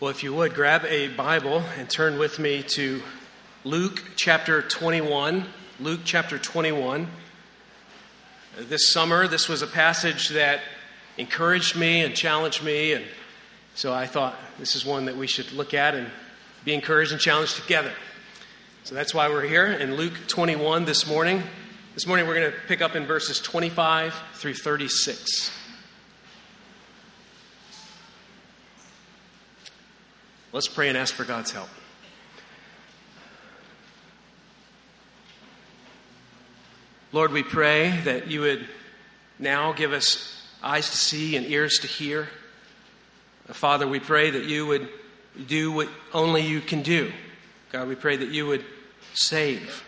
Well, if you would, grab a Bible and turn with me to Luke chapter 21. Luke chapter 21. This summer, this was a passage that encouraged me and challenged me, and so I thought this is one that we should look at and be encouraged and challenged together. So that's why we're here in Luke 21 this morning. This morning, we're going to pick up in verses 25 through 36. Let's pray and ask for God's help. Lord, we pray that you would now give us eyes to see and ears to hear. Father, we pray that you would do what only you can do. God, we pray that you would save,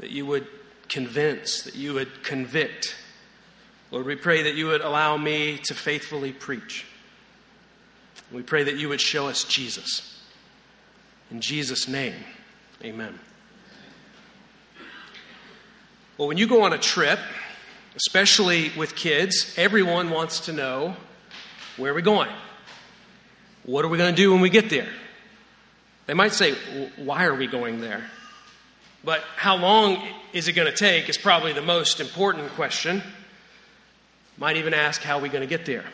that you would convince, that you would convict. Lord, we pray that you would allow me to faithfully preach. We pray that you would show us Jesus. In Jesus' name, amen. Well, when you go on a trip, especially with kids, everyone wants to know where are we going? What are we going to do when we get there? They might say, Why are we going there? But how long is it going to take is probably the most important question. Might even ask, How are we going to get there?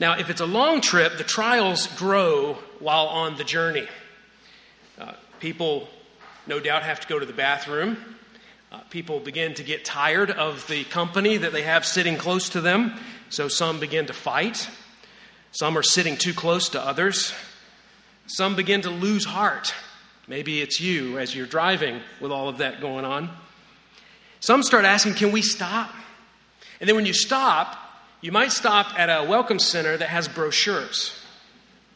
Now, if it's a long trip, the trials grow while on the journey. Uh, people, no doubt, have to go to the bathroom. Uh, people begin to get tired of the company that they have sitting close to them, so some begin to fight. Some are sitting too close to others. Some begin to lose heart. Maybe it's you as you're driving with all of that going on. Some start asking, Can we stop? And then when you stop, you might stop at a welcome center that has brochures.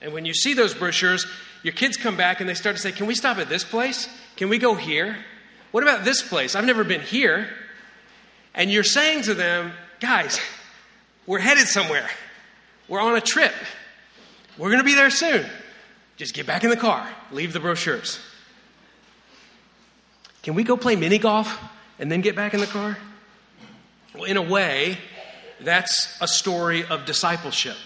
And when you see those brochures, your kids come back and they start to say, Can we stop at this place? Can we go here? What about this place? I've never been here. And you're saying to them, Guys, we're headed somewhere. We're on a trip. We're going to be there soon. Just get back in the car, leave the brochures. Can we go play mini golf and then get back in the car? Well, in a way, that's a story of discipleship.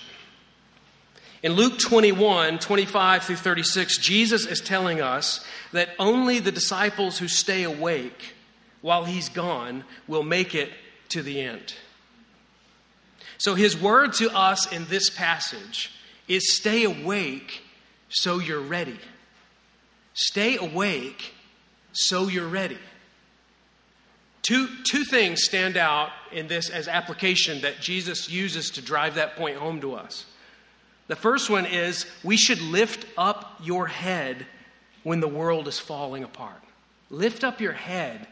In Luke 21, 25 through 36, Jesus is telling us that only the disciples who stay awake while he's gone will make it to the end. So, his word to us in this passage is stay awake so you're ready. Stay awake so you're ready. Two, two things stand out in this as application that Jesus uses to drive that point home to us. The first one is we should lift up your head when the world is falling apart. Lift up your head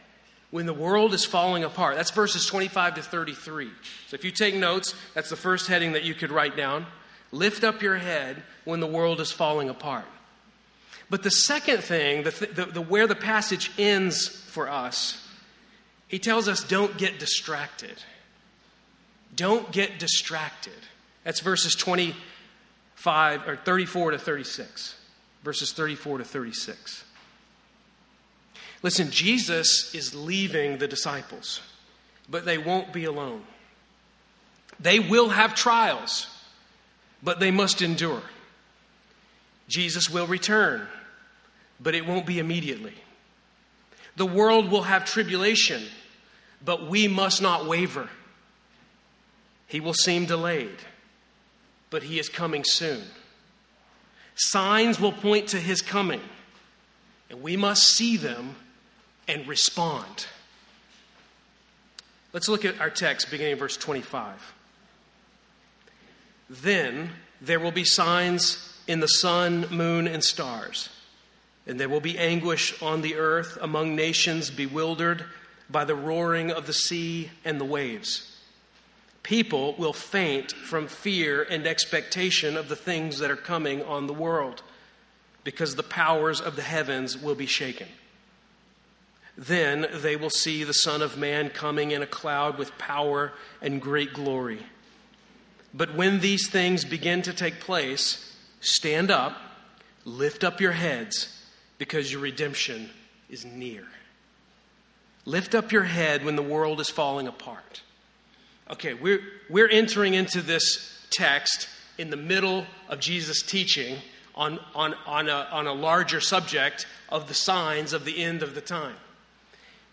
when the world is falling apart. That's verses 25 to 33. So if you take notes, that's the first heading that you could write down. Lift up your head when the world is falling apart. But the second thing, the, the, the where the passage ends for us, he tells us don't get distracted. Don't get distracted. That's verses 25 or 34 to 36. Verses 34 to 36. Listen, Jesus is leaving the disciples, but they won't be alone. They will have trials, but they must endure. Jesus will return, but it won't be immediately. The world will have tribulation, but we must not waver. He will seem delayed, but he is coming soon. Signs will point to his coming, and we must see them and respond. Let's look at our text beginning in verse 25. Then there will be signs in the sun, moon, and stars, and there will be anguish on the earth among nations bewildered by the roaring of the sea and the waves. People will faint from fear and expectation of the things that are coming on the world because the powers of the heavens will be shaken. Then they will see the Son of Man coming in a cloud with power and great glory. But when these things begin to take place, stand up, lift up your heads, because your redemption is near. Lift up your head when the world is falling apart. Okay, we're, we're entering into this text in the middle of Jesus' teaching on, on, on, a, on a larger subject of the signs of the end of the time.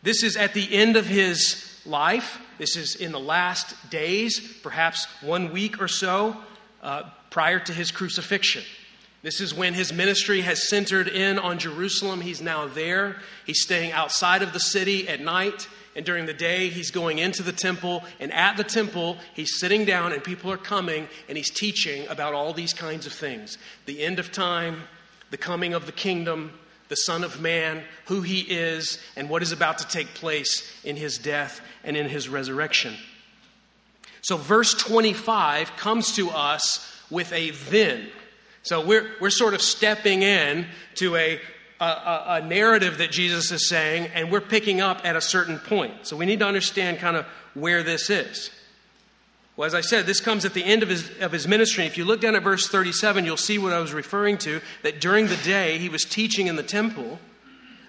This is at the end of his life. This is in the last days, perhaps one week or so uh, prior to his crucifixion. This is when his ministry has centered in on Jerusalem. He's now there. He's staying outside of the city at night. And during the day, he's going into the temple. And at the temple, he's sitting down, and people are coming, and he's teaching about all these kinds of things the end of time, the coming of the kingdom, the Son of Man, who he is, and what is about to take place in his death and in his resurrection. So, verse 25 comes to us with a then. So, we're, we're sort of stepping in to a, a, a narrative that Jesus is saying, and we're picking up at a certain point. So, we need to understand kind of where this is. Well, as I said, this comes at the end of his, of his ministry. If you look down at verse 37, you'll see what I was referring to that during the day he was teaching in the temple,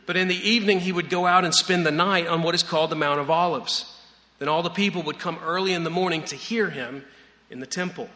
but in the evening he would go out and spend the night on what is called the Mount of Olives. Then all the people would come early in the morning to hear him in the temple.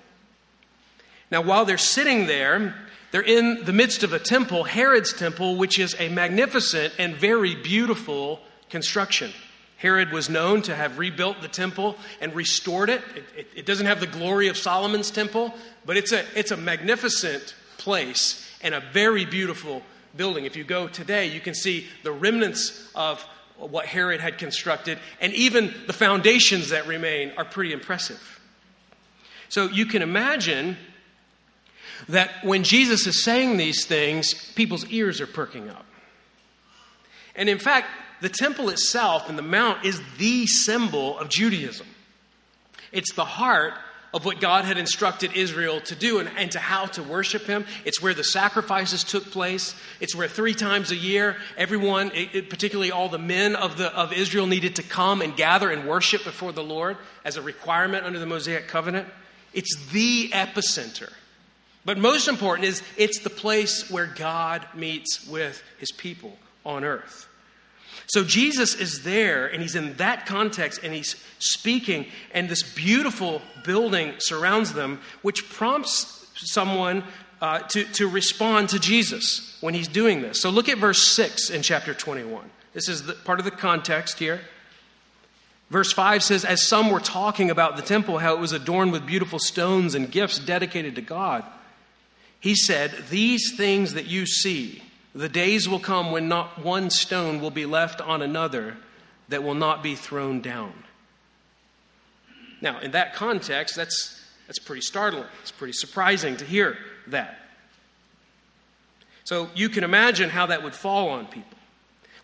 Now, while they're sitting there, they're in the midst of a temple, Herod's temple, which is a magnificent and very beautiful construction. Herod was known to have rebuilt the temple and restored it. It, it. it, doesn't have the glory of Solomon's temple, but it's a, it's a magnificent place and a very beautiful building. If you go today, you can see the remnants of what Herod had constructed, and even the foundations that remain are pretty impressive. So you can imagine that when Jesus is saying these things, people's ears are perking up. And in fact, the temple itself and the mount is the symbol of Judaism. It's the heart of what God had instructed Israel to do and, and, to how to worship Him. It's where the sacrifices took place. It's where three times a year, everyone, it, it, particularly all the men of, the, of Israel, needed to come and gather and worship before the Lord as a requirement under the Mosaic covenant. It's the epicenter. But most important is it's the place where God meets with His people on earth. So Jesus is there and he's in that context and he's speaking, and this beautiful building surrounds them, which prompts someone uh, to, to respond to Jesus when he's doing this. So look at verse 6 in chapter 21. This is the, part of the context here. Verse 5 says, As some were talking about the temple, how it was adorned with beautiful stones and gifts dedicated to God, he said, These things that you see, the days will come when not one stone will be left on another that will not be thrown down. Now, in that context, that's, that's pretty startling. It's pretty surprising to hear that. So you can imagine how that would fall on people.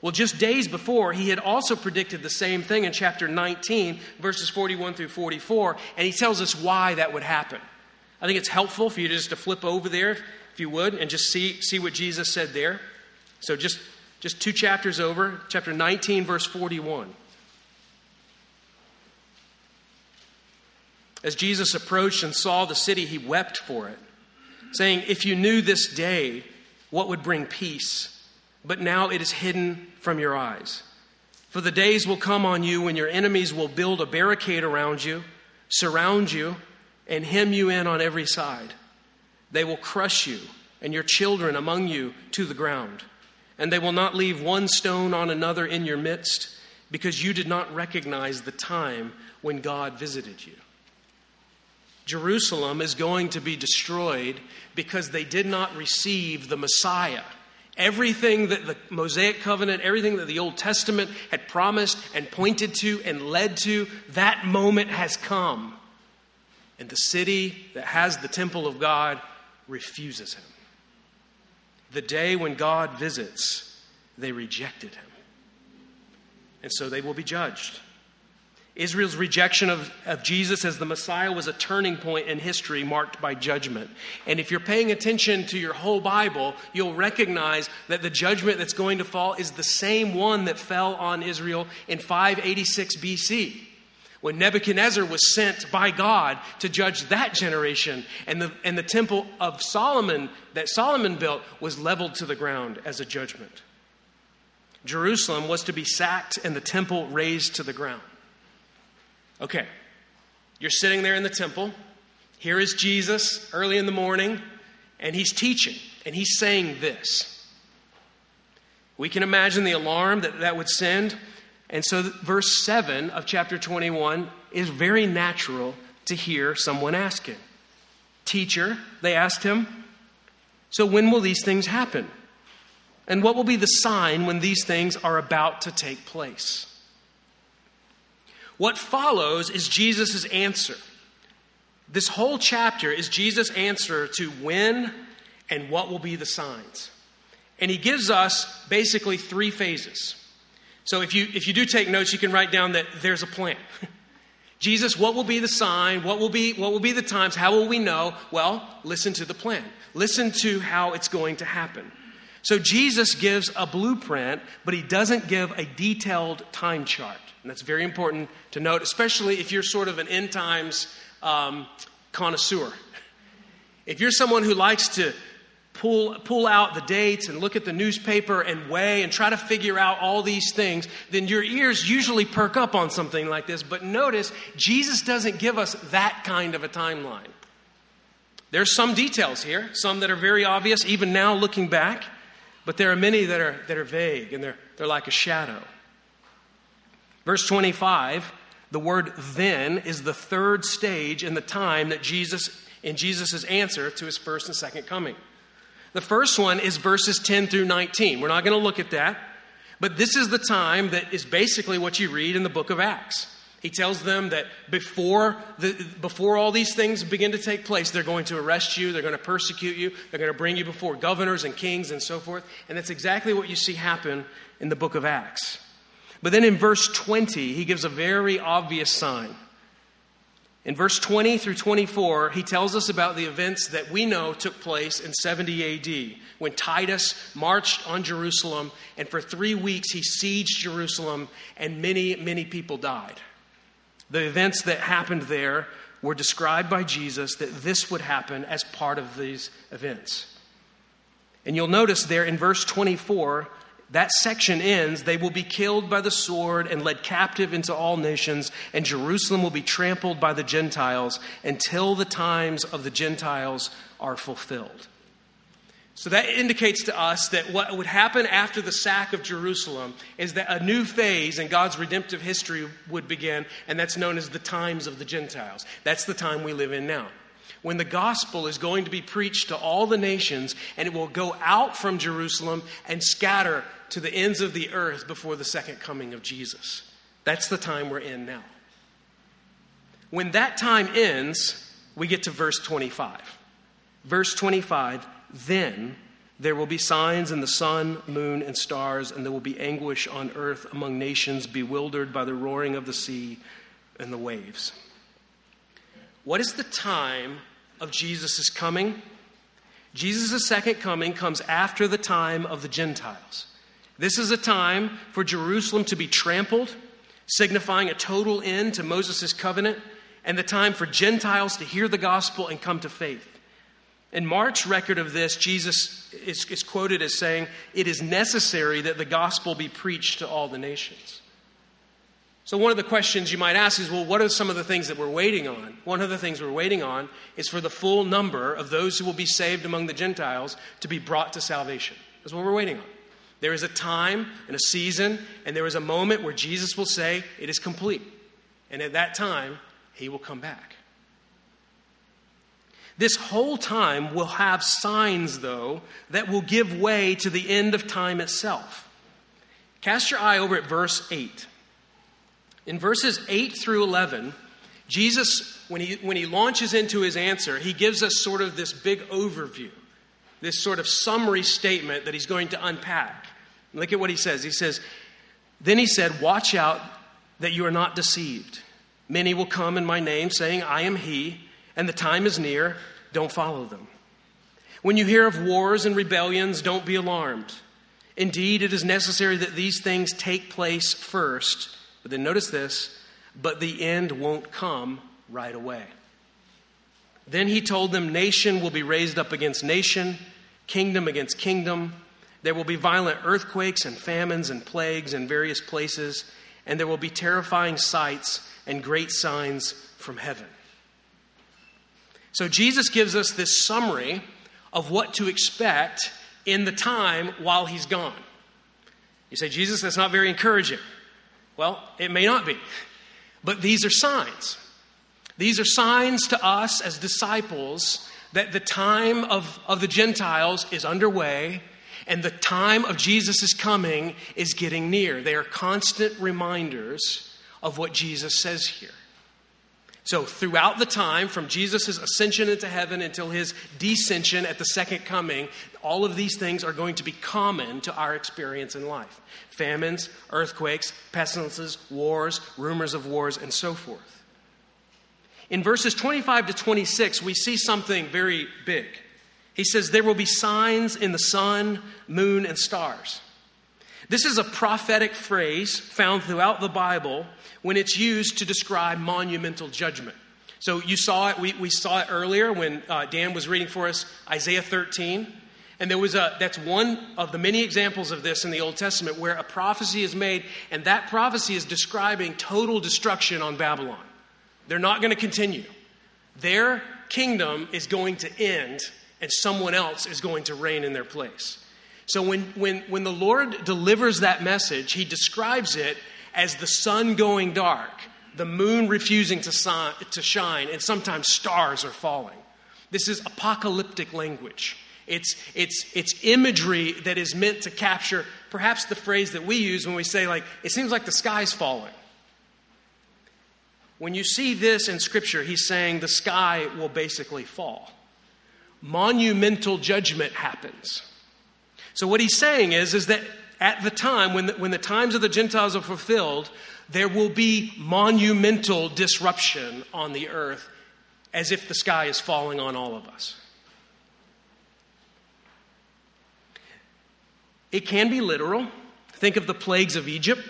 Well, just days before, he had also predicted the same thing in chapter 19, verses 41 through 44, and he tells us why that would happen. I think it's helpful for you just to flip over there if you would, and just see, see what Jesus said there. So just, just two chapters over, chapter 19, verse 41. As Jesus approached and saw the city, he wept for it, saying, If you knew this day what would bring peace, but now it is hidden from your eyes. For the days will come on you when your enemies will build a barricade around you, surround you, and hem you in on every side. They will crush you and your children among you to the ground, and they will not leave one stone on another in your midst, because you did not recognize the time when God visited you. Jerusalem is going to be destroyed because they did not receive the Messiah. Everything that the Mosaic covenant, everything that the Old Testament had promised and pointed to and led to, that moment has come. And the city that has the temple of God refuses him. The day when God visits, they rejected him. And so they will be judged. Israel's rejection of, of Jesus as the Messiah was a turning point in history marked by judgment. And if you're paying attention to your whole Bible, you'll recognize that the judgment that's going to fall is the same one that fell on Israel in 586 BC when Nebuchadnezzar was sent by God to judge that generation, and the, and the temple of Solomon that Solomon built was leveled to the ground as a judgment. Jerusalem was to be sacked and the temple razed to the ground. Okay, you're sitting there in the temple, Here is Jesus early in the morning, and he's teaching, and he's saying this. We can imagine the alarm that that would send. And so, verse 7 of chapter 21 is very natural to hear someone ask asking. Teacher, they asked him, so when will these things happen? And what will be the sign when these things are about to take place? What follows is Jesus' answer. This whole chapter is Jesus' answer to when and what will be the signs. And he gives us basically three phases. So if you, if you do take notes, you can write down that there's a plan. Jesus, what will be the sign? What will be, what will be the times? How will we know? Well, listen to the plan. Listen to how it's going to happen. So Jesus gives a blueprint, but he doesn't give a detailed time chart. And that's very important to note, especially if you're sort of an end times um, connoisseur. If you're someone who likes to pull, pull out the dates and look at the newspaper and weigh and try to figure out all these things, then your ears usually perk up on something like this. But notice, Jesus doesn't give us that kind of a timeline. There's some details here, some that are very obvious, even now looking back, but there are many that are, that are vague and they're, they're like a shadow. Verse 25, the word then is the third stage in the time that Jesus, in Jesus' answer to his first and second coming. The first one is verses 10 through 19. We're not going to look at that, but this is the time that is basically what you read in the book of Acts. He tells them that before, the, before all these things begin to take place, they're going to arrest you, they're going to persecute you, they're going to bring you before governors and kings and so forth. And that's exactly what you see happen in the book of Acts. But then in verse 20, he gives a very obvious sign. In verse 20 through 24, he tells us about the events that we know took place in 70 AD when Titus marched on Jerusalem, and for three weeks he sieged Jerusalem, and many, many people died. The events that happened there were described by Jesus that this would happen as part of these events. And you'll notice there in verse 24, that section ends, they will be killed by the sword and led captive into all nations, and Jerusalem will be trampled by the Gentiles until the times of the Gentiles are fulfilled. So that indicates to us that what would happen after the sack of Jerusalem is that a new phase in God's redemptive history would begin, and that's known as the times of the Gentiles. That's the time we live in now when the gospel is going to be preached to all the nations and it will go out from Jerusalem and scatter to the ends of the earth before the second coming of Jesus. That's the time we're in now. When that time ends, we get to verse 25. Verse 25, then there will be signs in the sun, moon, and stars, and there will be anguish on earth among nations bewildered by the roaring of the sea and the waves. What is the time of Jesus' coming? Jesus' second coming comes after the time of the Gentiles. This is a time for Jerusalem to be trampled, signifying a total end to Moses' covenant, and the time for Gentiles to hear the gospel and come to faith. In Mark's record of this, Jesus is, is, quoted as saying, It is necessary that the gospel be preached to all the nations. So, one of the questions you might ask is well, what are some of the things that we're waiting on? One of the things we're waiting on is for the full number of those who will be saved among the Gentiles to be brought to salvation. That's what we're waiting on. There is a time and a season, and there is a moment where Jesus will say, It is complete. And at that time, he will come back. This whole time will have signs, though, that will give way to the end of time itself. Cast your eye over at verse 8. In verses 8 through 11, Jesus, when he, when he launches into his answer, he gives us sort of this big overview, this sort of summary statement that he's going to unpack. Look at what he says. He says, Then he said, Watch out that you are not deceived. Many will come in my name, saying, I am he, and the time is near. Don't follow them. When you hear of wars and rebellions, don't be alarmed. Indeed, it is necessary that these things take place first but then notice this but the end won't come right away. Then he told them, Nation will be raised up against nation, kingdom against kingdom. There will be violent earthquakes and famines and plagues in various places, and there will be terrifying sights and great signs from heaven. So Jesus gives us this summary of what to expect in the time while he's gone. You say, Jesus, that's not very encouraging. Well, it may not be, but these are signs. These are signs to us as disciples that the time of, of the Gentiles is underway and the time of Jesus' coming is getting near. They are constant reminders of what Jesus says here. So, throughout the time, from Jesus' ascension into heaven until his descension at the second coming, all of these things are going to be common to our experience in life famines, earthquakes, pestilences, wars, rumors of wars, and so forth. In verses 25 to 26, we see something very big. He says, There will be signs in the sun, moon, and stars. This is a prophetic phrase found throughout the Bible when it's used to describe monumental judgment. So you saw it, we, we saw it earlier when uh, Dan was reading for us Isaiah 13. And there was a, that's one of the many examples of this in the Old Testament where a prophecy is made, and that prophecy is describing total destruction on Babylon. They're not going to continue. Their kingdom is going to end, and someone else is going to reign in their place. So when, when, when the Lord delivers that message, he describes it as the sun going dark, the moon refusing to, son, to shine, and sometimes stars are falling. This is apocalyptic language. It's, it's, it's imagery that is meant to capture perhaps the phrase that we use when we say, like, it seems like the sky's falling. When you see this in Scripture, he's saying the sky will basically fall. Monumental judgment happens. So, what he's saying is, is that at the time, when the, when the times of the Gentiles are fulfilled, there will be monumental disruption on the earth as if the sky is falling on all of us. It can be literal. Think of the plagues of Egypt.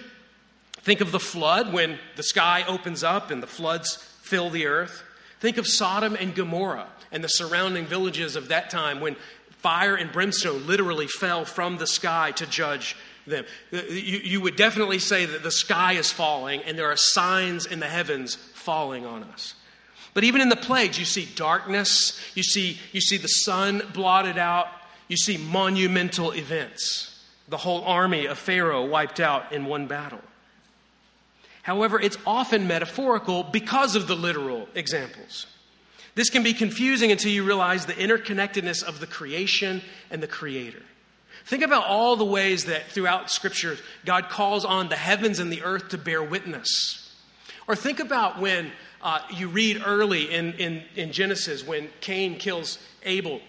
Think of the flood when the sky opens up and the floods fill the earth. Think of Sodom and Gomorrah and the surrounding villages of that time when fire and brimstone literally fell from the sky to judge them. Uh, you, you would definitely say that the sky is falling and there are signs in the heavens falling on us. But even in the plagues, you see darkness, you see, you see the sun blotted out, you see monumental events. The whole army of Pharaoh wiped out in one battle. However, it's often metaphorical because of the literal examples. This can be confusing until you realize the interconnectedness of the creation and the creator. Think about all the ways that throughout Scripture God calls on the heavens and the earth to bear witness. Or think about when uh, you read early in, in, in Genesis when Cain kills Abel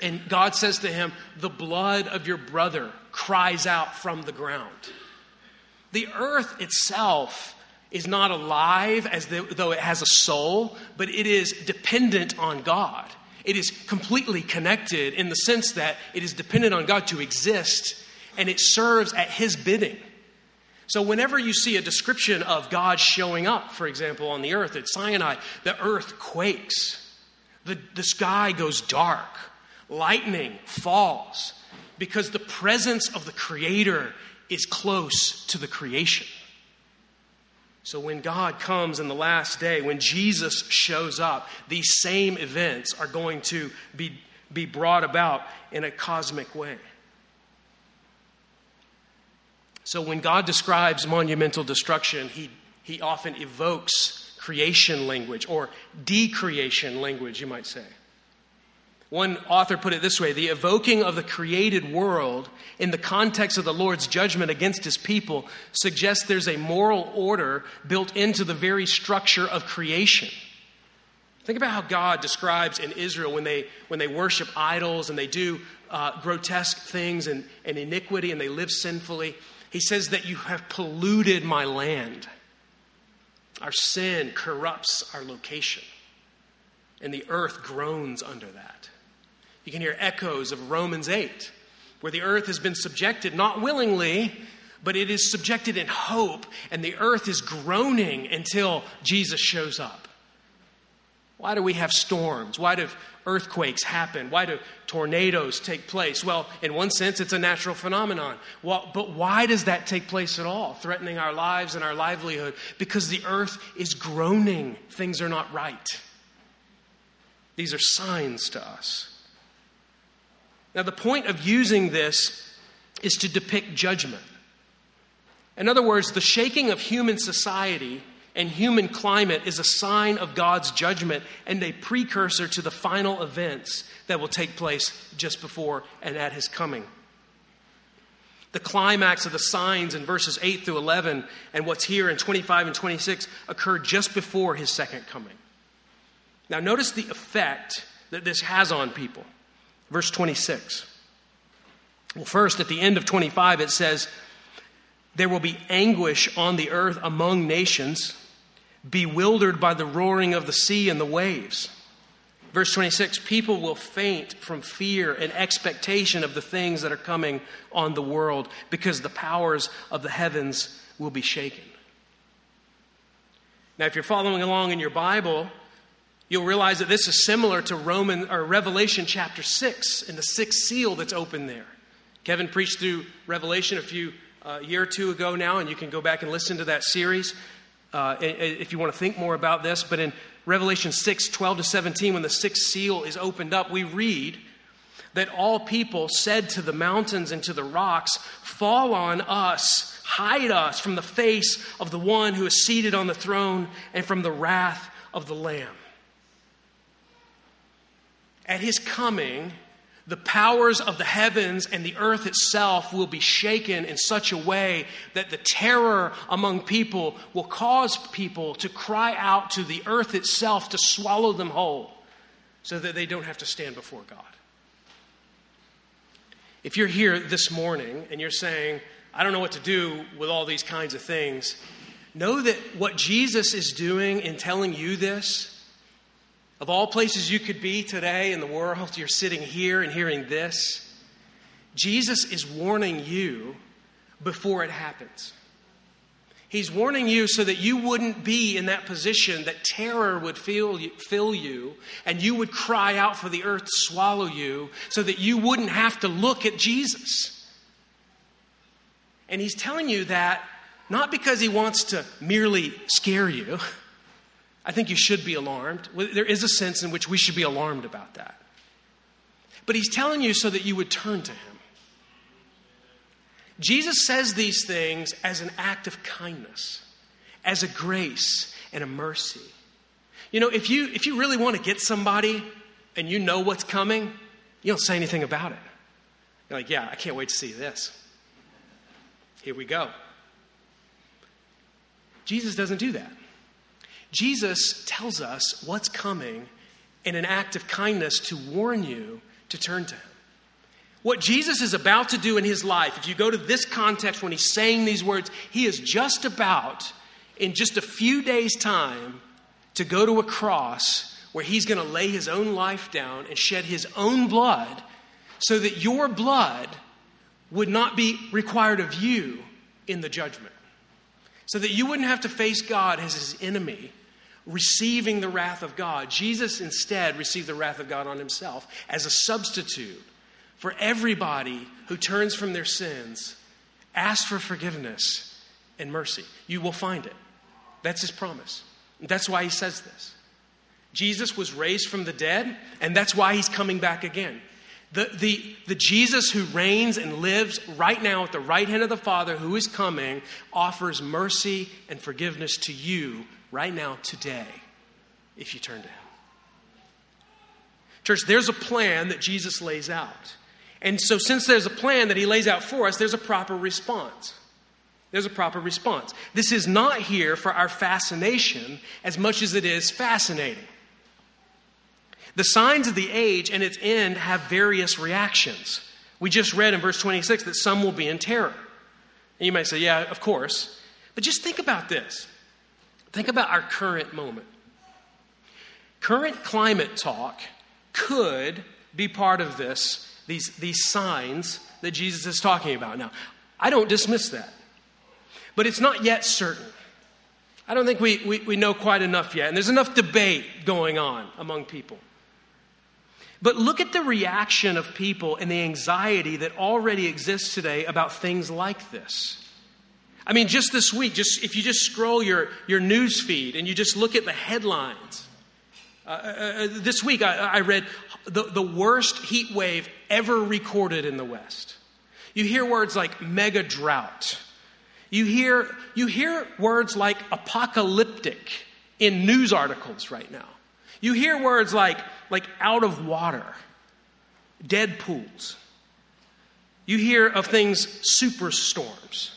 and God says to him, The blood of your brother cries out from the ground. The earth itself is not alive as though it has a soul, but it is dependent on God. It is completely connected in the sense that it is dependent on God to exist and it serves at His bidding. So, whenever you see a description of God showing up, for example, on the earth at Sinai, the earth quakes, the, the sky goes dark, lightning falls because the presence of the Creator is close to the creation. So when God comes in the last day, when Jesus shows up, these same events are going to be, be brought about in a cosmic way. So when God describes monumental destruction, he, he often evokes creation language or decreation language, you might say. One author put it this way the evoking of the created world in the context of the Lord's judgment against his people suggests there's a moral order built into the very structure of creation. Think about how God describes in Israel when they, when they worship idols and they do uh, grotesque things and, and iniquity and they live sinfully. He says that you have polluted my land. Our sin corrupts our location, and the earth groans under that. You can hear echoes of Romans 8, where the earth has been subjected, not willingly, but it is subjected in hope, and the earth is groaning until Jesus shows up. Why do we have storms? Why do earthquakes happen? Why do tornadoes take place? Well, in one sense, it's a natural phenomenon. Well, but why does that take place at all, threatening our lives and our livelihood? Because the earth is groaning. Things are not right. These are signs to us. Now, the point of using this is to depict judgment. In other words, the shaking of human society and human climate is a sign of God's judgment and a precursor to the final events that will take place just before and at his coming. The climax of the signs in verses 8 through 11 and what's here in 25 and 26 occurred just before his second coming. Now, notice the effect that this has on people. Verse 26. Well, first, at the end of 25, it says, There will be anguish on the earth among nations, bewildered by the roaring of the sea and the waves. Verse 26 People will faint from fear and expectation of the things that are coming on the world because the powers of the heavens will be shaken. Now, if you're following along in your Bible, you'll realize that this is similar to Roman or Revelation chapter 6 and the sixth seal that's open there. Kevin preached through Revelation a few uh, year or two ago now, and you can go back and listen to that series uh, if you want to think more about this. But in Revelation 6 12 to 17, when the sixth seal is opened up, we read that all people said to the mountains and to the rocks, Fall on us, hide us from the face of the one who is seated on the throne and from the wrath of the Lamb. At his coming, the powers of the heavens and the earth itself will be shaken in such a way that the terror among people will cause people to cry out to the earth itself to swallow them whole so that they don't have to stand before God. If you're here this morning and you're saying, I don't know what to do with all these kinds of things, know that what Jesus is doing in telling you this of all places you could be today in the world, you're sitting here and hearing this. Jesus is warning you before it happens. He's warning you so that you wouldn't be in that position, that terror would fill you, fill you, and you would cry out for the earth to swallow you, so that you wouldn't have to look at Jesus. And he's telling you that not because he wants to merely scare you. I think you should be alarmed. There is a sense in which we should be alarmed about that. But he's telling you so that you would turn to him. Jesus says these things as an act of kindness, as a grace and a mercy. You know, if you if you really want to get somebody and you know what's coming, you don't say anything about it. You're like, yeah, I can't wait to see this. Here we go. Jesus doesn't do that. Jesus tells us what's coming in an act of kindness to warn you to turn to Him. What Jesus is about to do in His life, if you go to this context when He's saying these words, He is just about, in just a few days' time, to go to a cross where He's going to lay His own life down and shed His own blood so that your blood would not be required of you in the judgment. So that you wouldn't have to face God as His enemy receiving the wrath of God. Jesus instead received the wrath of God on himself as a substitute for everybody who turns from their sins, asks for forgiveness and mercy. You will find it. That's his promise. That's why he says this. Jesus was raised from the dead, and that's why he's coming back again. The, the, the Jesus who reigns and lives right now at the right hand of the Father, who is coming, offers mercy and forgiveness to you right now, today, if you turn to Him. Church, there's a plan that Jesus lays out. And so, since there's a plan that He lays out for us, there's a proper response. There's a proper response. This is not here for our fascination as much as it is fascinating. The signs of the age and its end have various reactions. We just read in verse 26 that some will be in terror. And you might say, yeah, of course. But just think about this. Think about our current moment. Current climate talk could be part of this, these, these signs that Jesus is talking about. Now, I don't dismiss that, but it's not yet certain. I don't think we, we, we know quite enough yet, and there's enough debate going on among people. But look at the reaction of people and the anxiety that already exists today about things like this. I mean, just this week, just if you just scroll your, your news feed and you just look at the headlines, Uh, uh, this week, I, I read the, the worst heat wave ever recorded in the West. You hear words like mega drought. You hear, you hear words like apocalyptic in news articles right now. You hear words like, like out of water, dead pools. You hear of things superstorms.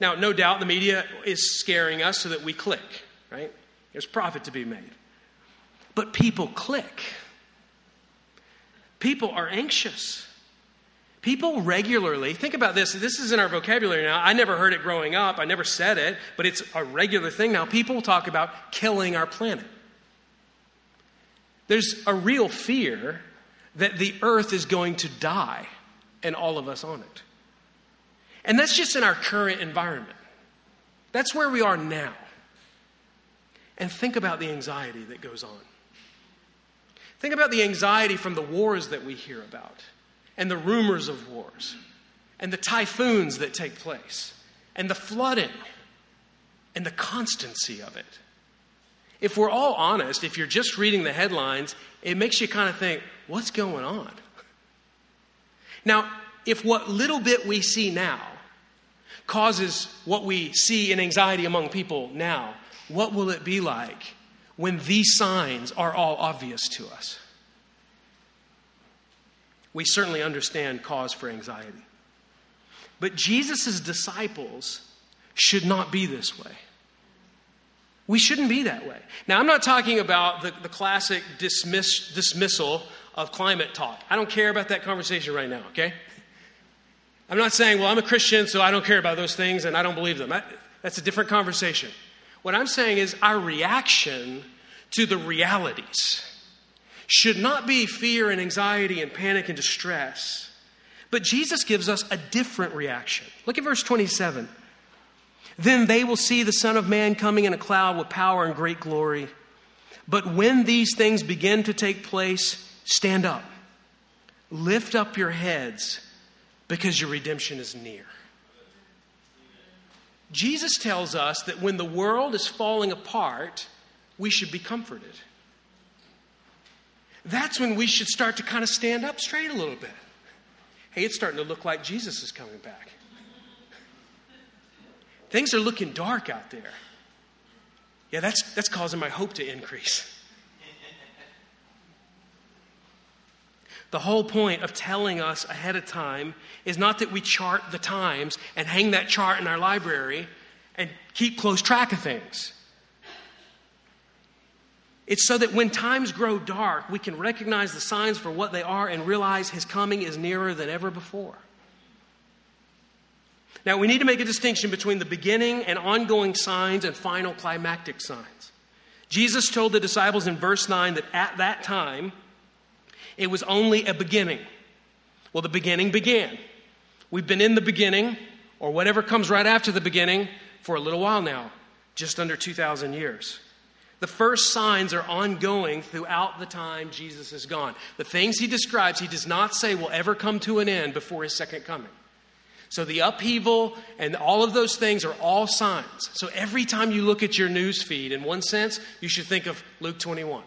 Now, no doubt the media is scaring us so that we click, right? There's profit to be made. But people click. People are anxious. People regularly, think about this, this is in our vocabulary now. I never heard it growing up, I never said it, but it's a regular thing now. People talk about killing our planet. There's a real fear that the earth is going to die and all of us on it. And that's just in our current environment. That's where we are now. And think about the anxiety that goes on. Think about the anxiety from the wars that we hear about, and the rumors of wars, and the typhoons that take place, and the flooding, and the constancy of it. If we're all honest, if you're just reading the headlines, it makes you kind of think, what's going on? Now, if what little bit we see now causes what we see in anxiety among people now, what will it be like when these signs are all obvious to us? We certainly understand cause for anxiety. But Jesus' disciples should not be this way. We shouldn't be that way. Now, I'm not talking about the, the classic dismiss, dismissal of climate talk. I don't care about that conversation right now, okay? I'm not saying, well, I'm a Christian, so I don't care about those things and I don't believe them. That's a different conversation. What I'm saying is our reaction to the realities should not be fear and anxiety and panic and distress. But Jesus gives us a different reaction. Look at verse 27. Then they will see the Son of Man coming in a cloud with power and great glory. But when these things begin to take place, stand up. Lift up your heads because your redemption is near. Jesus tells us that when the world is falling apart, we should be comforted. That's when we should start to kind of stand up straight a little bit. Hey, it's starting to look like Jesus is coming back. Things are looking dark out there. Yeah, that's, that's causing my hope to increase. The whole point of telling us ahead of time is not that we chart the times and hang that chart in our library and keep close track of things. It's so that when times grow dark, we can recognize the signs for what they are and realize His coming is nearer than ever before. Now, we need to make a distinction between the beginning and ongoing signs and final climactic signs. Jesus told the disciples in verse 9 that at that time, it was only a beginning. Well, the beginning began. We've been in the beginning, or whatever comes right after the beginning, for a little while now, just under 2,000 years. The first signs are ongoing throughout the time Jesus is gone. The things he describes, he does not say will ever come to an end before his second coming. So the upheaval and all of those things are all signs. So every time you look at your news feed, in one sense, you should think of Luke 21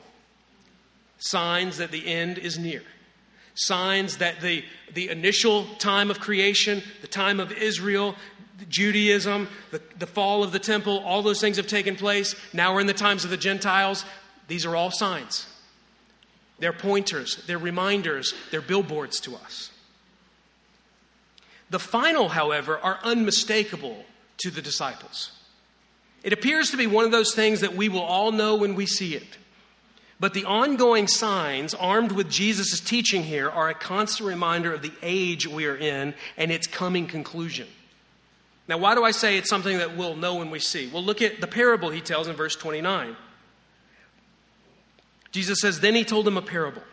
signs that the end is near. Signs that the, the initial time of creation, the time of Israel, Judaism, the, the fall of the temple, all those things have taken place. Now we're in the times of the Gentiles. These are all signs. They're pointers, they're reminders, they're billboards to us. The final, however, are unmistakable to the disciples. It appears to be one of those things that we will all know when we see it. But the ongoing signs, armed with Jesus' teaching here, are a constant reminder of the age we are in and its coming conclusion. Now, why do I say it's something that we'll know when we see? Well, look at the parable he tells in verse 29. Jesus says, Then he told them a parable.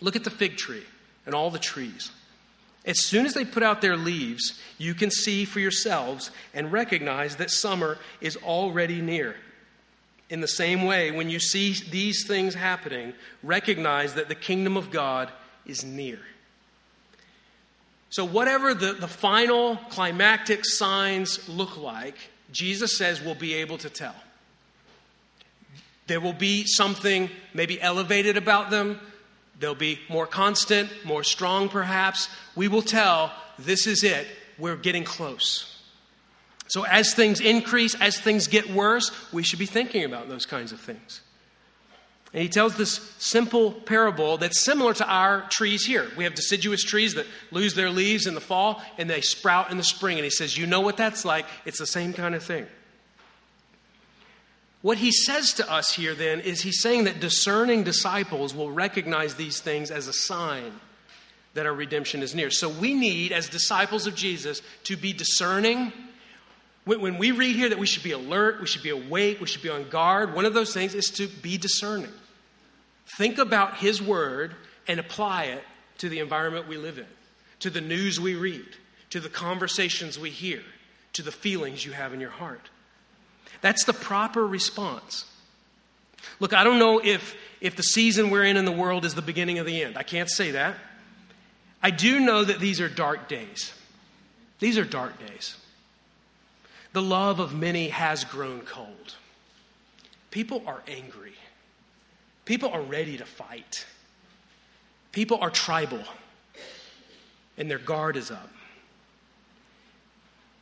Look at the fig tree and all the trees. As soon as they put out their leaves, you can see for yourselves and recognize that summer is already near. In the same way, when you see these things happening, recognize that the kingdom of God is near. So, whatever the, the final climactic signs look like, Jesus says we'll be able to tell. There will be something maybe elevated about them. They'll be more constant, more strong, perhaps. We will tell this is it. We're getting close. So, as things increase, as things get worse, we should be thinking about those kinds of things. And he tells this simple parable that's similar to our trees here. We have deciduous trees that lose their leaves in the fall and they sprout in the spring. And he says, You know what that's like? It's the same kind of thing. What he says to us here then is he's saying that discerning disciples will recognize these things as a sign that our redemption is near. So we need, as disciples of Jesus, to be discerning. When we read here that we should be alert, we should be awake, we should be on guard, one of those things is to be discerning. Think about his word and apply it to the environment we live in, to the news we read, to the conversations we hear, to the feelings you have in your heart. That's the proper response. Look, I don't know if, if the season we're in in the world is the beginning of the end. I can't say that. I do know that these are dark days. These are dark days. The love of many has grown cold. People are angry. People are ready to fight. People are tribal, and their guard is up.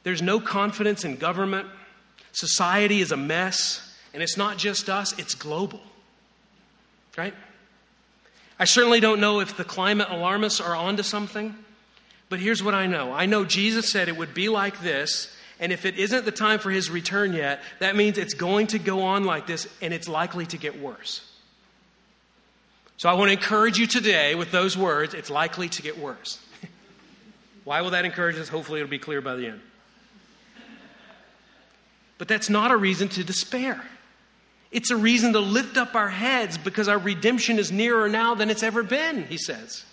There's no confidence in government. Society is a mess, and it's not just us, it's global. Right? I certainly don't know if the climate alarmists are onto something, but here's what I know. I know Jesus said it would be like this, and if it isn't the time for his return yet, that means it's going to go on like this, and it's likely to get worse. So I want to encourage you today with those words it's likely to get worse. Why will that encourage us? Hopefully, it'll be clear by the end. But that's not a reason to despair. It's a reason to lift up our heads because our redemption is nearer now than it's ever been, he says.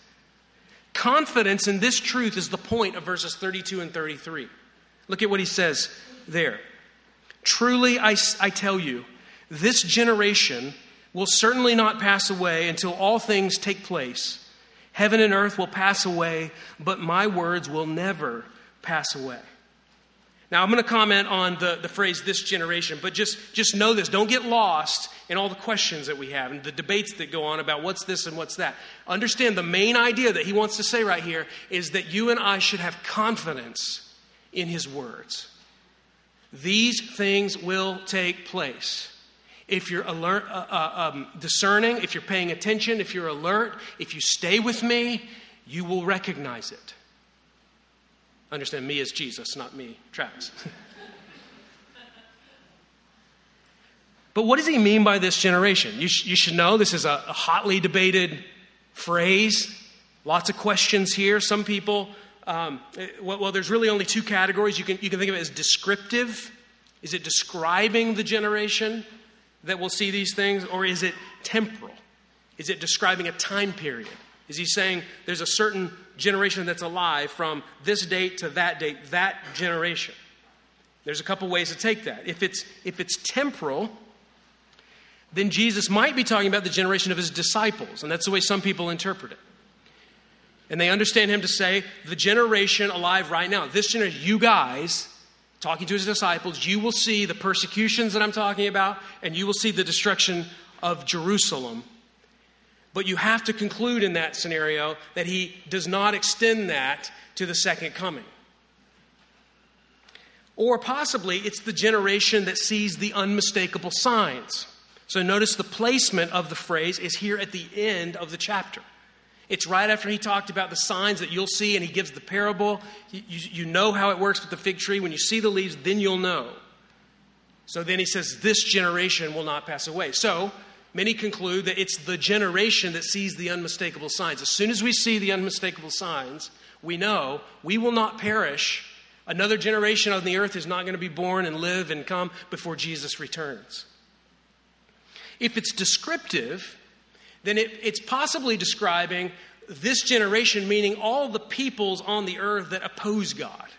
Confidence in this truth is the point of verses 32 and 33. Look at what he says there. Truly, I, I tell you, this generation will certainly not pass away until all things take place. Heaven and earth will pass away, but my words will never pass away. Now, I'm going to comment on the, the phrase this generation, but just, just know this. Don't get lost in all the questions that we have and the debates that go on about what's this and what's that. Understand the main idea that he wants to say right here is that you and I should have confidence in his words. These things will take place. If you're alert, uh, uh, um, discerning, if you're paying attention, if you're alert, if you stay with me, you will recognize it. Understand me as Jesus, not me, Travis. but what does he mean by this generation? You, sh- you should know this is a, a hotly debated phrase. Lots of questions here. Some people, um, well, well, there's really only two categories. You can, you can think of it as descriptive. Is it describing the generation that will see these things, or is it temporal? Is it describing a time period? Is he saying there's a certain generation that's alive from this date to that date, that generation. There's a couple ways to take that. If it's, if it's temporal, then Jesus might be talking about the generation of his disciples, and that's the way some people interpret it. And they understand him to say, the generation alive right now, this generation, you guys, talking to his disciples, you will see the persecutions that I'm talking about, and you will see the destruction of Jerusalem but you have to conclude in that scenario that he does not extend that to the second coming. Or possibly it's the generation that sees the unmistakable signs. So notice the placement of the phrase is here at the end of the chapter. It's right after he talked about the signs that you'll see, and he gives the parable. You, you, know how it works with the fig tree. When you see the leaves, then you'll know. So then he says, This generation will not pass away. So many conclude that it's the generation that sees the unmistakable signs. As soon as we see the unmistakable signs, we know we will not perish. Another generation on the earth is not going to be born and live and come before Jesus returns. If it's descriptive, then it, it's possibly describing this generation, meaning all the peoples on the earth that oppose God.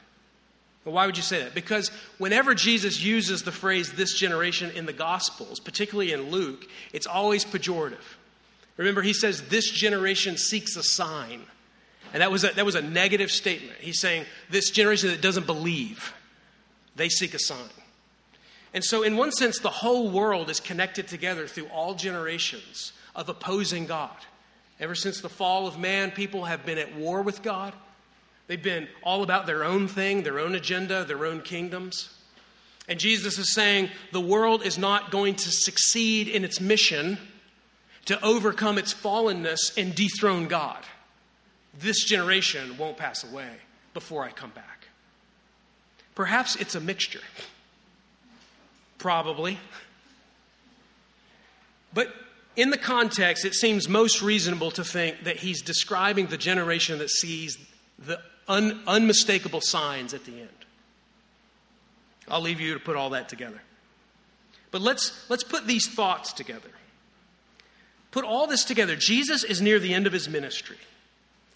Well, why would you say that? Because whenever Jesus uses the phrase this generation in the Gospels, particularly in Luke, it's always pejorative. Remember, he says this generation seeks a sign. And that was a, that was a negative statement. He's saying this generation that doesn't believe, they seek a sign. And so, in one sense, the whole world is connected together through all generations of opposing God. Ever since the fall of man, people have been at war with God. They've been all about their own thing, their own agenda, their own kingdoms. And Jesus is saying the world is not going to succeed in its mission to overcome its fallenness and dethrone God. This generation won't pass away before I come back. Perhaps it's a mixture. Probably. But in the context, it seems most reasonable to think that he's describing the generation that sees the un- unmistakable signs at the end. I'll leave you to put all that together. But let's, let's put these thoughts together. Put all this together. Jesus is near the end of his ministry.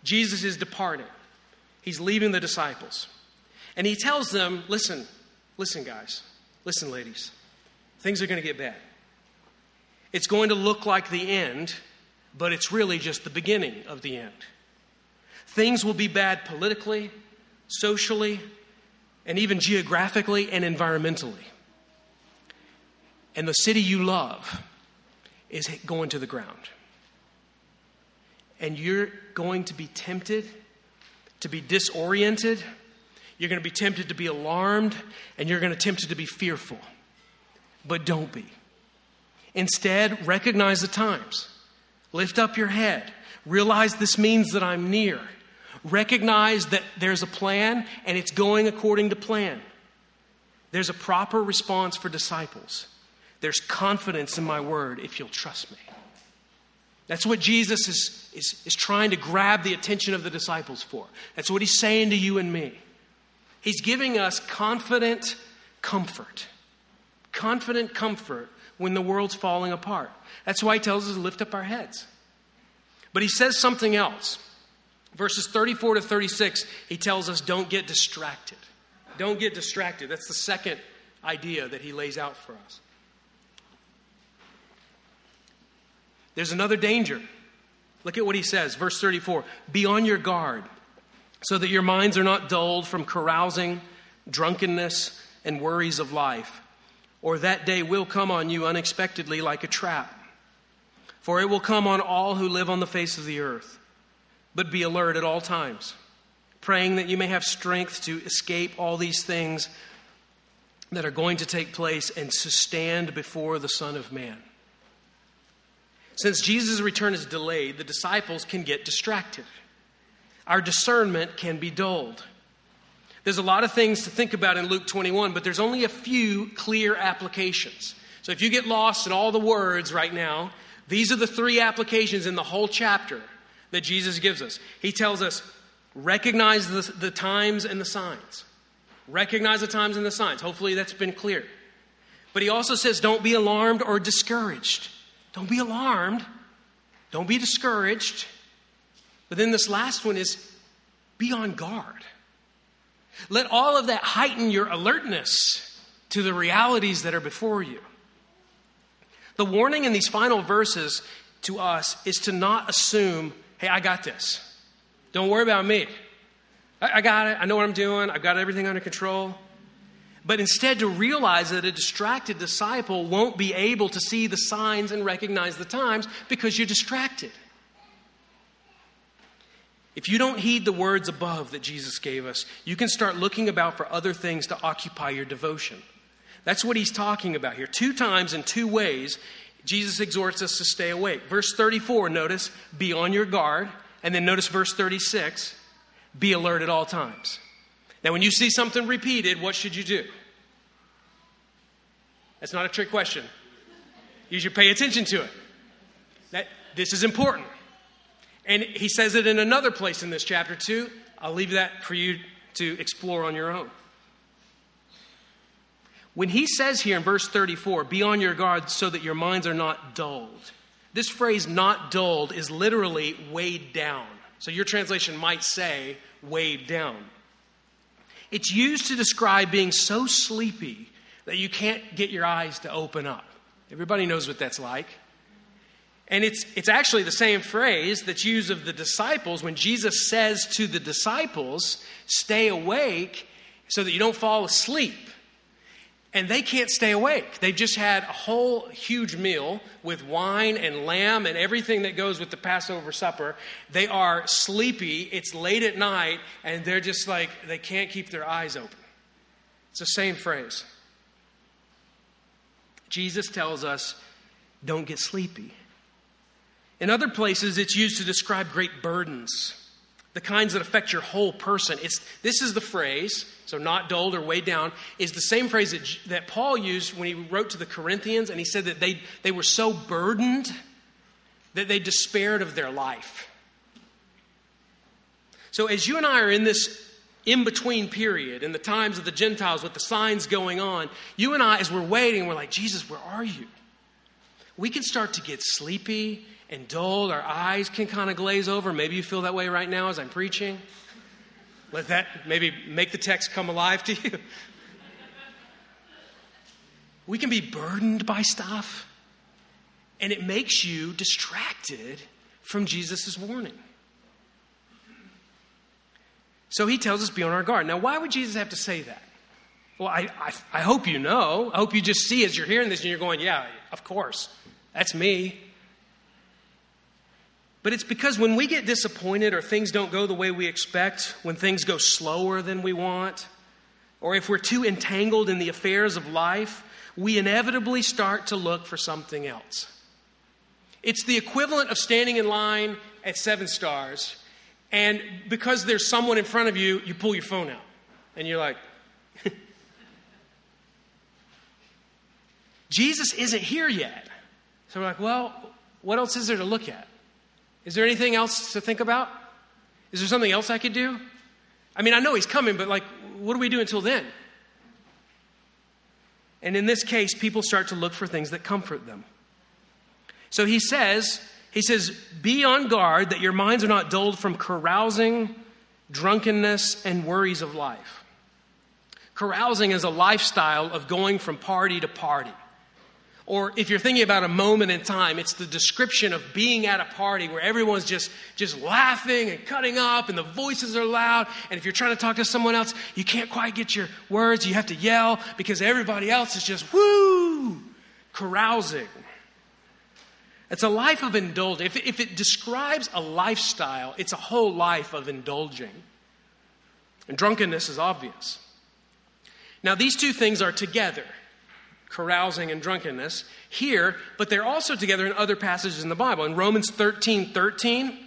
Jesus is departing. He's leaving the disciples. And he tells them, listen, listen, guys, listen, ladies, things are going to get bad. It's going to look like the end, but it's really just the beginning of the end. Things will be bad politically, socially, and even geographically and environmentally. And the city you love is going to the ground. And you're going to be tempted to be disoriented. You're going to be tempted to be alarmed, and you're going to be tempted to be fearful. But don't be. Instead, recognize the times. Lift up your head. Realize this means that I'm near. Recognize that there's a plan and it's going according to plan. There's a proper response for disciples. There's confidence in my word if you'll trust me. That's what Jesus is, is, is trying to grab the attention of the disciples for. That's what he's saying to you and me. He's giving us confident comfort. Confident comfort when the world's falling apart. That's why he tells us to lift up our heads. But he says something else. Verses 34 to 36, he tells us don't get distracted. Don't get distracted. That's the second idea that he lays out for us. There's another danger. Look at what he says, verse 34 Be on your guard, so that your minds are not dulled from carousing, drunkenness, and worries of life, or that day will come on you unexpectedly like a trap. For it will come on all who live on the face of the earth. But be alert at all times, praying that you may have strength to escape all these things that are going to take place and to stand before the Son of Man. Since Jesus' return is delayed, the disciples can get distracted. Our discernment can be dulled. There's a lot of things to think about in Luke 21, but there's only a few clear applications. So if you get lost in all the words right now, these are the three applications in the whole chapter that Jesus gives us. He tells us, recognize the, the times and the signs. Recognize the times and the signs. Hopefully that's been clear. But he also says, don't be alarmed or discouraged. Don't be alarmed. Don't be discouraged. But then this last one is be on guard. Let all of that heighten your alertness to the realities that are before you. The warning in these final verses to us is to not assume, hey, I got this. Don't worry about me. I, got it. I know what I'm doing. I've got everything under control but instead to realize that a distracted disciple won't be able to see the signs and recognize the times because you're distracted. If you don't heed the words above that Jesus gave us, you can start looking about for other things to occupy your devotion. That's what he's talking about here. Two times in two ways, Jesus exhorts us to stay awake. Verse 34, notice, be on your guard. And then notice verse 36, be alert at all times. Now, when you see something repeated, what should you do? That's not a trick question. You should pay attention to it. That, this is important. And he says it in another place in this chapter, too. I'll leave that for you to explore on your own. When he says here in verse 34, be on your guard so that your minds are not dulled, this phrase, not dulled, is literally weighed down. So your translation might say, weighed down. It's used to describe being so sleepy that you can't get your eyes to open up. Everybody knows what that's like. And it's, it's actually the same phrase that's used of the disciples when Jesus says to the disciples, Stay awake so that you don't fall asleep. and they can't stay awake. They've just had a whole huge meal with wine and lamb and everything that goes with the Passover supper. They are sleepy, it's late at night, and they're just like, they can't keep their eyes open. It's the same phrase. Jesus tells us, don't get sleepy. In other places, it's used to describe great burdens, the kinds that affect your whole person. It's, this is the phrase, so not dulled or weighed down, is the same phrase that, that Paul used when he wrote to the Corinthians, and he said that they, they were so burdened that they despaired of their life. So, as you and I are in this in between period, in the times of the Gentiles with the signs going on, you and I, as we're waiting, we're like, Jesus, where are you? We can start to get sleepy and dulled. Our eyes can kind of glaze over. Maybe you feel that way right now as I'm preaching. Let that maybe make the text come alive to you. we can be burdened by stuff, and it makes you distracted from Jesus' warning. So he tells us be on our guard. Now, why would Jesus have to say that? Well, I, I, I, hope you know. I hope you just see as you're hearing this and you're going, yeah, of course. That's me. But it's because when we get disappointed or things don't go the way we expect, when things go slower than we want, or if we're too entangled in the affairs of life, we inevitably start to look for something else. It's the equivalent of standing in line at Seven Stars, and because there's someone in front of you, you pull your phone out, and you're like, Jesus isn't here yet. So we're like, well, what else is there to look at? Is there anything else to think about? Is there something else I could do? I mean, I know he's coming, but like, what do we do until then? And in this case, people start to look for things that comfort them. So he says, he says, be on guard that your minds are not dulled from carousing, drunkenness, and worries of life. Carousing is a lifestyle of going from party to party. Or if you're thinking about a moment in time, it's the description of being at a party where everyone's just, just laughing and cutting up and the voices are loud. And if you're trying to talk to someone else, you can't quite get your words. You have to yell because everybody else is just woo, carousing. It's a life of indulgence. If, if it describes a lifestyle, it's a whole life of indulging. And drunkenness is obvious. Now, these two things are together carousing and drunkenness here, but they're also together in other passages in the Bible. In Romans 13 13,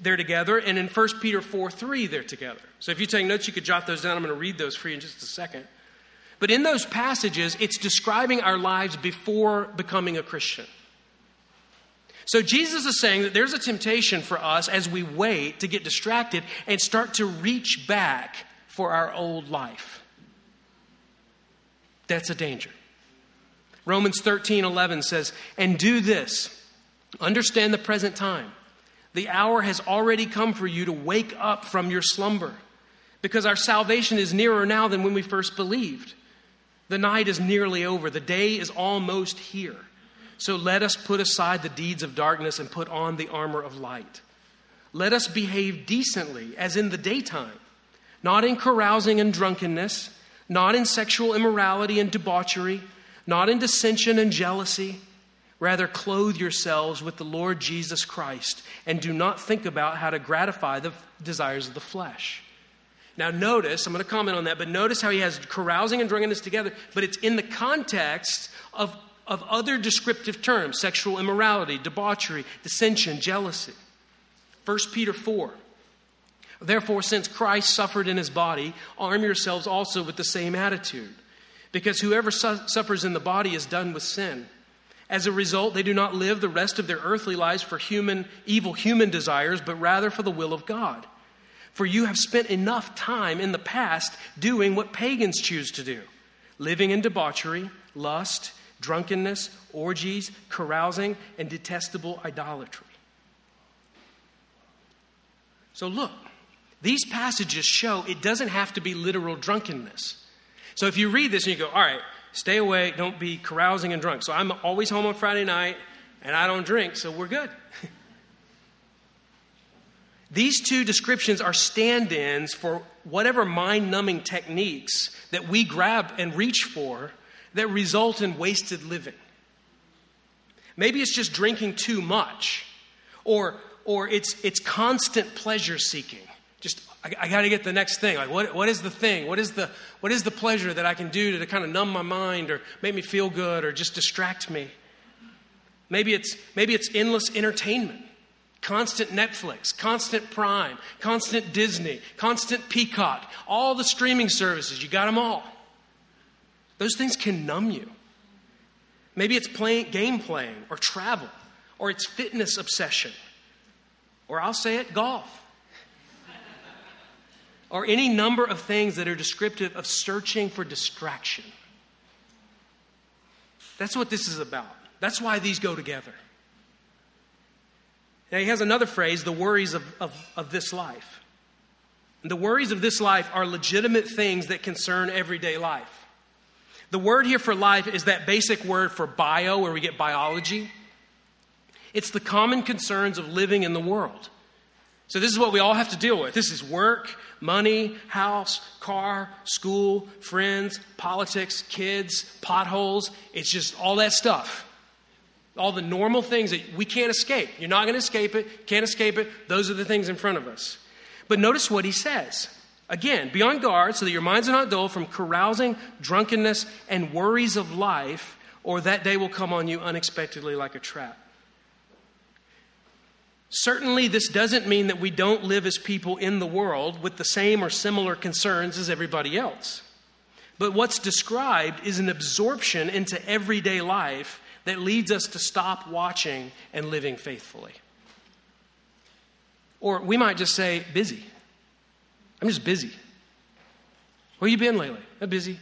they're together, and in 1 Peter 4 3, they're together. So if you take notes, you could jot those down. I'm going to read those for you in just a second. But in those passages, it's describing our lives before becoming a Christian. So Jesus is saying that there's a temptation for us as we wait to get distracted and start to reach back for our old life. That's a danger. Romans 13 11 says, And do this understand the present time. The hour has already come for you to wake up from your slumber, because our salvation is nearer now than when we first believed. The night is nearly over, the day is almost here. So let us put aside the deeds of darkness and put on the armor of light. Let us behave decently, as in the daytime, not in carousing and drunkenness, not in sexual immorality and debauchery not in dissension and jealousy. Rather, clothe yourselves with the Lord Jesus Christ and do not think about how to gratify the desires of the flesh. Now, notice, I'm going to comment on that, but notice how he has carousing and drunkenness together, but it's in the context of, of other descriptive terms sexual immorality, debauchery, dissension, jealousy. 1 Peter 4. Therefore, since Christ suffered in his body, arm yourselves also with the same attitude because whoever su- suffers in the body is done with sin. As a result, they do not live the rest of their earthly lives for human, evil human desires, but rather for the will of God. For you have spent enough time in the past doing what pagans choose to do living in debauchery, lust, drunkenness, orgies, carousing, and detestable idolatry. So, look, these passages show it doesn't have to be literal drunkenness. So if you read this and you go, all right, stay away, don't be carousing and drunk. So I'm always home on Friday night and I don't drink, so we're good. These two descriptions are stand ins for whatever mind numbing techniques that we grab and reach for that result in wasted living. Maybe it's just drinking too much, or, or it's, it's constant pleasure seeking. I, I got to get the next thing. Like, what, what is the thing? What is the, what is the pleasure that I can do to, to kind of numb my mind or make me feel good or just distract me? Maybe it's, maybe it's endless entertainment constant Netflix, constant Prime, constant Disney, constant Peacock, all the streaming services. You got them all. Those things can numb you. Maybe it's game playing or travel or it's fitness obsession. Or I'll say it, golf. Or any number of things that are descriptive of searching for distraction. That's what this is about. That's why these go together. Now, he has another phrase the worries of, of, of this life. And the worries of this life are legitimate things that concern everyday life. The word here for life is that basic word for bio, where we get biology. It's the common concerns of living in the world. So, this is what we all have to deal with. This is work, money, house, car, school, friends, politics, kids, potholes. It's just all that stuff. All the normal things that we can't escape. You're not going to escape it, can't escape it. Those are the things in front of us. But notice what he says. Again, be on guard so that your minds are not dull from carousing, drunkenness, and worries of life, or that day will come on you unexpectedly like a trap. Certainly, this doesn't mean that we don't live as people in the world with the same or similar concerns as everybody else. But what's described is an absorption into everyday life that leads us to stop watching and living faithfully. Or we might just say, busy. I'm just busy. Where you been lately? I'm busy.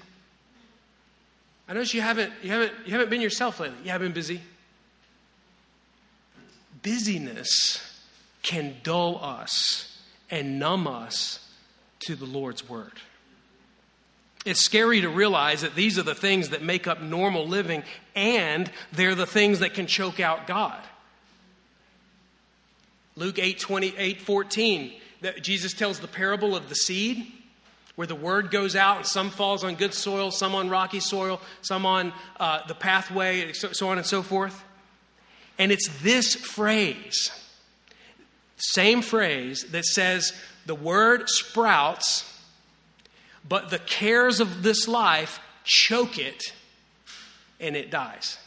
I notice you haven't, you haven't, you haven't been yourself lately. You haven't been busy. Busyness can dull us and numb us to the Lord's word. It's scary to realize that these are the things that make up normal living, and they're the things that can choke out God. Luke 8 28 14 that Jesus tells the parable of the seed, where the word goes out and some falls on good soil, some on rocky soil, some on uh, the pathway, so, so on and so forth. And it's this phrase, same phrase, that says the word sprouts, but the cares of this life choke it and it dies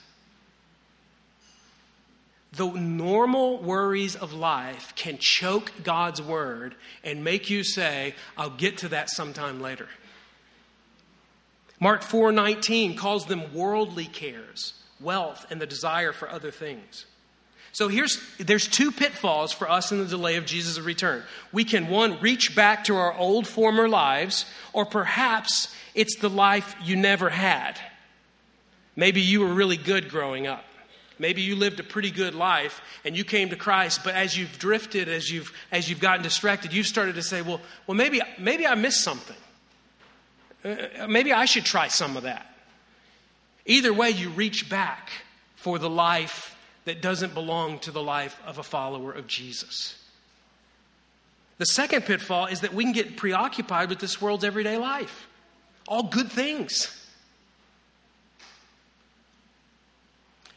the normal worries of life can choke God's word and make you say, I'll get to that sometime later. Mark 4:19 calls them worldly cares, wealth and the desire for other things. So here's there's two pitfalls for us in the delay of Jesus' return. We can one reach back to our old former lives or perhaps it's the life you never had. Maybe you were really good growing up. Maybe you lived a pretty good life and you came to Christ, but as you've drifted, as you've, as you've gotten distracted, you've started to say, well, well maybe, maybe I missed something. Uh, maybe I should try some of that. Either way, you reach back for the life that doesn't belong to the life of a follower of Jesus. The second pitfall is that we can get preoccupied with this world's everyday life. All good things.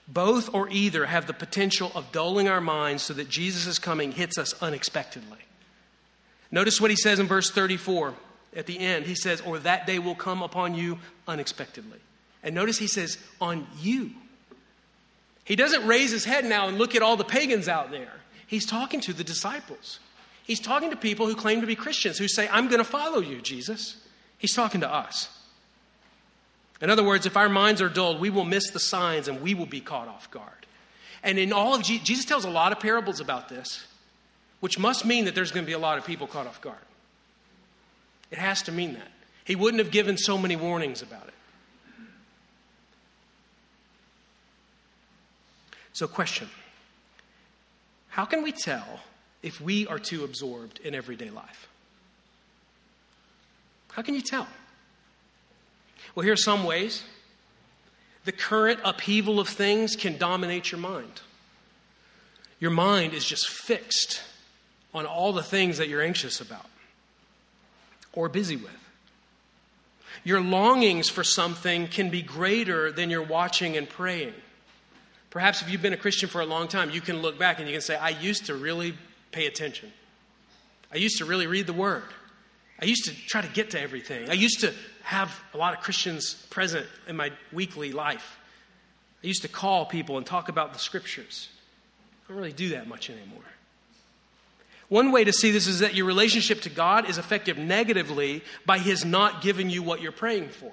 Both or either have the potential of dulling our minds so that Jesus' coming hits us unexpectedly. Notice what he says in verse 34 at the end. He says, Or that day will come upon you unexpectedly. And notice he says, On you. He doesn't raise his head now and look at all the pagans out there. He's talking to the disciples. He's talking to people who claim to be Christians, who say, I'm going to follow you, Jesus. He's talking to us. In other words, if our minds are dulled, we will miss the signs and we will be caught off guard. And in all of Je- Jesus tells a lot of parables about this, which must mean that there's going to be a lot of people caught off guard. It has to mean that. He wouldn't have given so many warnings about it. So, question How can we tell if we are too absorbed in everyday life? How can you tell? Well, here are some ways. The current upheaval of things can dominate your mind. Your mind is just fixed on all the things that you're anxious about or busy with. Your longings for something can be greater than your watching and praying. Perhaps if you've been a Christian for a long time, you can look back and you can say, I used to really pay attention. I used to really read the Word. I used to try to get to everything. I used to have a lot of Christians present in my weekly life. I used to call people and talk about the Scriptures. I don't really do that much anymore. One way to see this is that your relationship to God is affected negatively by His not giving you what you're praying for.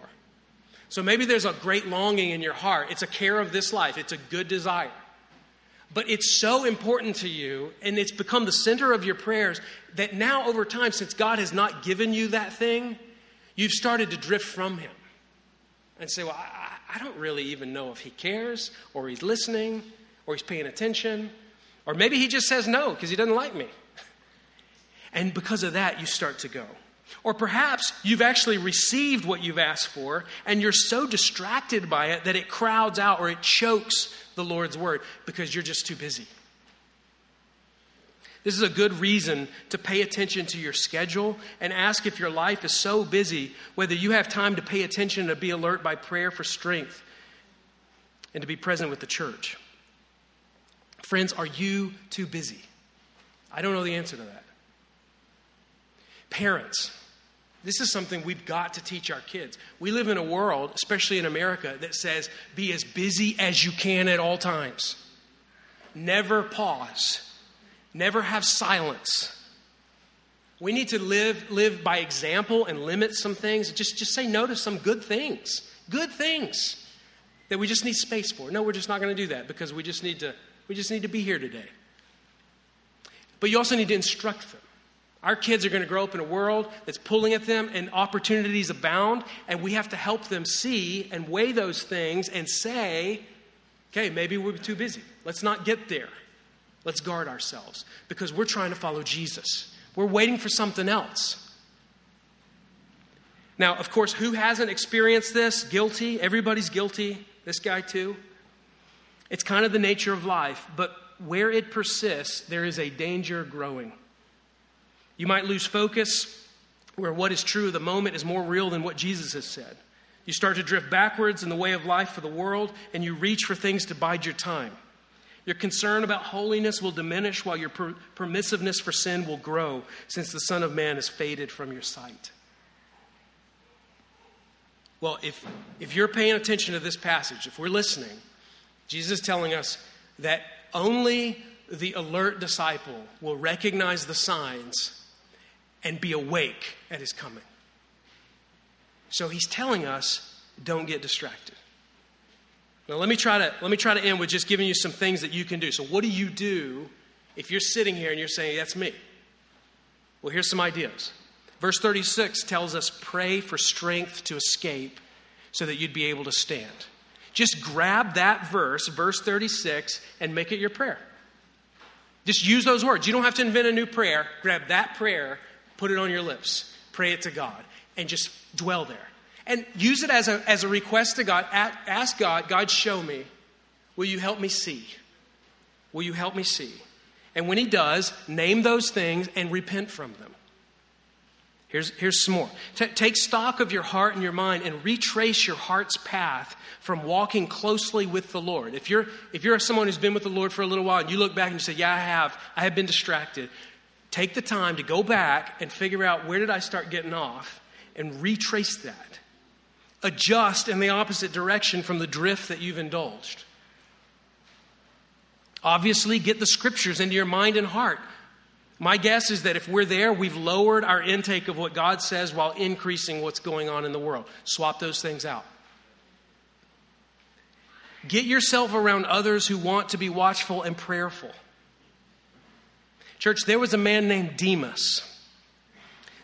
So maybe there's a great longing in your heart. It's a care of this life, it's a good desire. But it's so important to you, and it's become the center of your prayers that now, over time, since God has not given you that thing, you've started to drift from Him and say, Well, I, I don't really even know if He cares, or He's listening, or He's paying attention, or maybe He just says no because He doesn't like me. And because of that, you start to go. Or perhaps you've actually received what you've asked for, and you're so distracted by it that it crowds out or it chokes the Lord's word because you're just too busy. This is a good reason to pay attention to your schedule and ask if your life is so busy whether you have time to pay attention and be alert by prayer for strength and to be present with the church. Friends, are you too busy? I don't know the answer to that. Parents, this is something we've got to teach our kids. We live in a world, especially in America, that says be as busy as you can at all times. Never pause. Never have silence. We need to live, live by example and limit some things. Just, just say no to some good things. Good things that we just need space for. No, we're just not going to do that because we just need to, we just need to be here today. But you also need to instruct them. Our kids are going to grow up in a world that's pulling at them and opportunities abound, and we have to help them see and weigh those things and say, okay, maybe we're too busy. Let's not get there. Let's guard ourselves because we're trying to follow Jesus. We're waiting for something else. Now, of course, who hasn't experienced this? Guilty. Everybody's guilty. This guy, too. It's kind of the nature of life, but where it persists, there is a danger growing. You might lose focus where what is true of the moment is more real than what Jesus has said. You start to drift backwards in the way of life for the world, and you reach for things to bide your time. Your concern about holiness will diminish while your per- permissiveness for sin will grow, since the Son of Man has faded from your sight. Well, if, if you're paying attention to this passage, if we're listening, Jesus is telling us that only the alert disciple will recognize the signs and be awake at his coming. So he's telling us don't get distracted. Now let me try to let me try to end with just giving you some things that you can do. So what do you do if you're sitting here and you're saying that's me? Well, here's some ideas. Verse 36 tells us pray for strength to escape so that you'd be able to stand. Just grab that verse, verse 36, and make it your prayer. Just use those words. You don't have to invent a new prayer. Grab that prayer put it on your lips, pray it to God, and just dwell there. And use it as a, as a request to God. Ask God, God, show me. Will you help me see? Will you help me see? And when He does, name those things and repent from them. Here's, here's some more. T- take stock of your heart and your mind and retrace your heart's path from walking closely with the Lord. If you're, if you're someone who's been with the Lord for a little while and you look back and you say, Yeah, I have, I have been distracted, take the time to go back and figure out where did I start getting off and retrace that. Adjust in the opposite direction from the drift that you've indulged. Obviously, get the scriptures into your mind and heart. My guess is that if we're there, we've lowered our intake of what God says while increasing what's going on in the world. Swap those things out. Get yourself around others who want to be watchful and prayerful. Church, there was a man named Demas.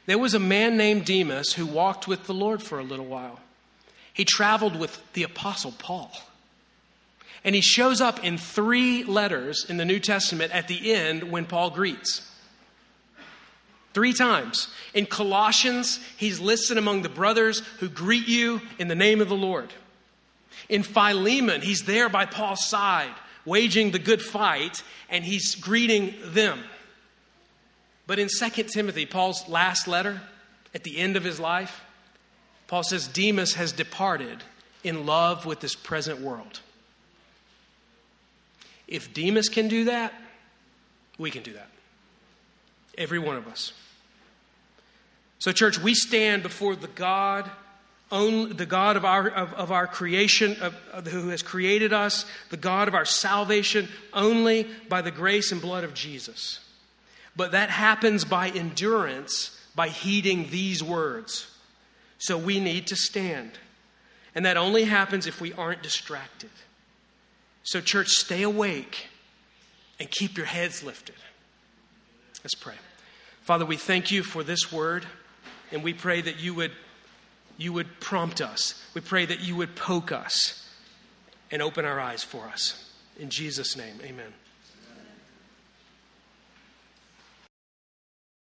There was a man named Demas who walked with the Lord for a little while. He traveled with the Apostle Paul. And he shows up in three letters in the New Testament at the end when Paul greets. Three times. In Colossians, he's listed among the brothers who greet you in the name of the Lord. In Philemon, he's there by Paul's side, waging the good fight, and he's greeting them. But in 2 Timothy, Paul's last letter, at the end of his life, Paul says Demas has departed in love with this present world. If Demas can do that, we can do that. Every one of us. So, church, we stand before the God, only, the God of our, of, of our creation, of, of, who has created us, the God of our salvation, only by the grace and blood of Jesus. But that happens by endurance, by heeding these words. So we need to stand. And that only happens if we aren't distracted. So, church, stay awake and keep your heads lifted. Let's pray. Father, we thank you for this word. And we pray that you would, you would prompt us. We pray that you would poke us and open our eyes for us. In Jesus' name, amen.